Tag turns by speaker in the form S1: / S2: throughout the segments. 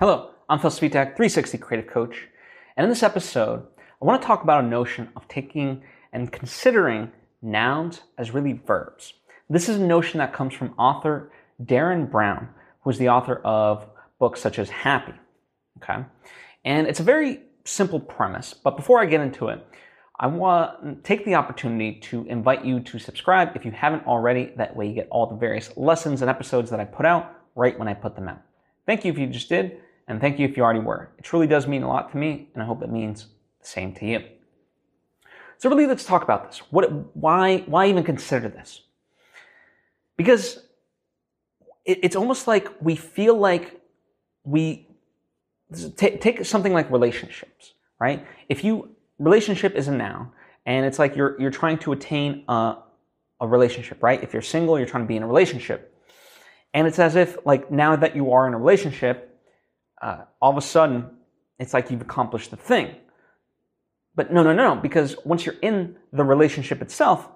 S1: Hello, I'm Phil Svitek, 360 Creative Coach, and in this episode, I want to talk about a notion of taking and considering nouns as really verbs. This is a notion that comes from author Derren Brown, who is the author of books such as Happy. Okay, and it's a very simple premise. But before I get into it, I want to take the opportunity to invite you to subscribe if you haven't already. That way, you get all the various lessons and episodes that I put out right when I put them out. Thank you if you just did. And thank you if you already were. It truly does mean a lot to me, and I hope it means the same to you. So really, let's talk about this. What, why, why even consider this? Because it, it's almost like we feel like we take, take something like relationships, right? If you relationship is a noun, and it's like you're you're trying to attain a, a relationship, right? If you're single, you're trying to be in a relationship, and it's as if like now that you are in a relationship, uh, all of a sudden it's like you've accomplished the thing. But no, no, no, no, because once you're in the relationship itself,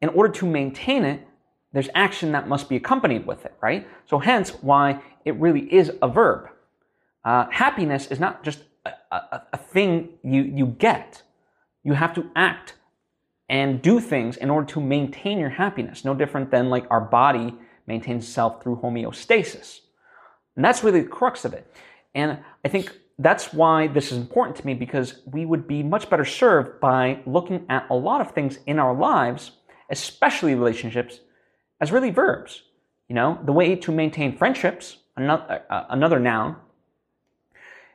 S1: in order to maintain it, there's action that must be accompanied with it, right? So hence why it really is a verb. Uh, happiness is not just a, a, a thing you, you get. You have to act and do things in order to maintain your happiness. No different than like our body maintains itself through homeostasis. And that's really the crux of it. And I think that's why this is important to me because we would be much better served by looking at a lot of things in our lives, especially relationships, as really verbs. You know, the way to maintain friendships, another, uh, another noun,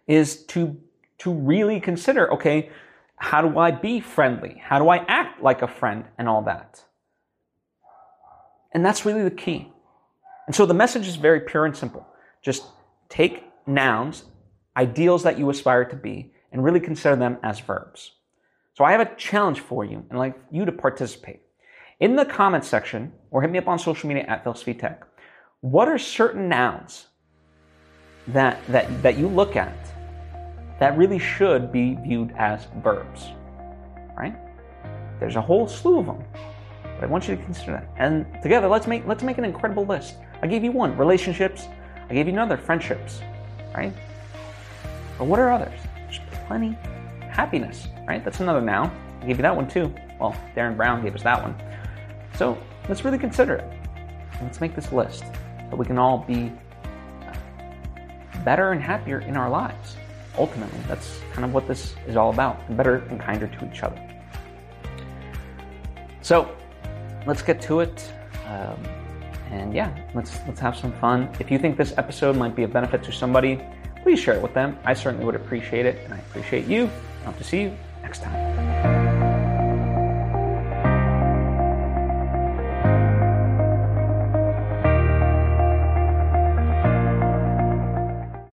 S1: is to to really consider, okay, how do I be friendly? How do I act like a friend and all that? And that's really the key. And so the message is very pure and simple. Just take nouns, ideals that you aspire to be, and really consider them as verbs. So I have a challenge for you and I'd like you to participate. In the comments section, or hit me up on social media at Phil Svitek, what are certain nouns that, that, that you look at that really should be viewed as verbs? Right? There's a whole slew of them. But I want you to consider that. And together, let's make let's make an incredible list. I gave you one, relationships. I gave you another, friendships right? But what are others? There's plenty. Happiness, right? That's another noun. I gave you that one too. Well, Derren Brown gave us that one. So let's really consider it. Let's make this list so we can all be better and happier in our lives. Ultimately, that's kind of what this is all about better and kinder to each other. So let's get to it. Um, and yeah, let's let's have some fun. If you think this episode might be a benefit to somebody, please share it with them. I certainly would appreciate it, and I appreciate you. I hope to see you next time.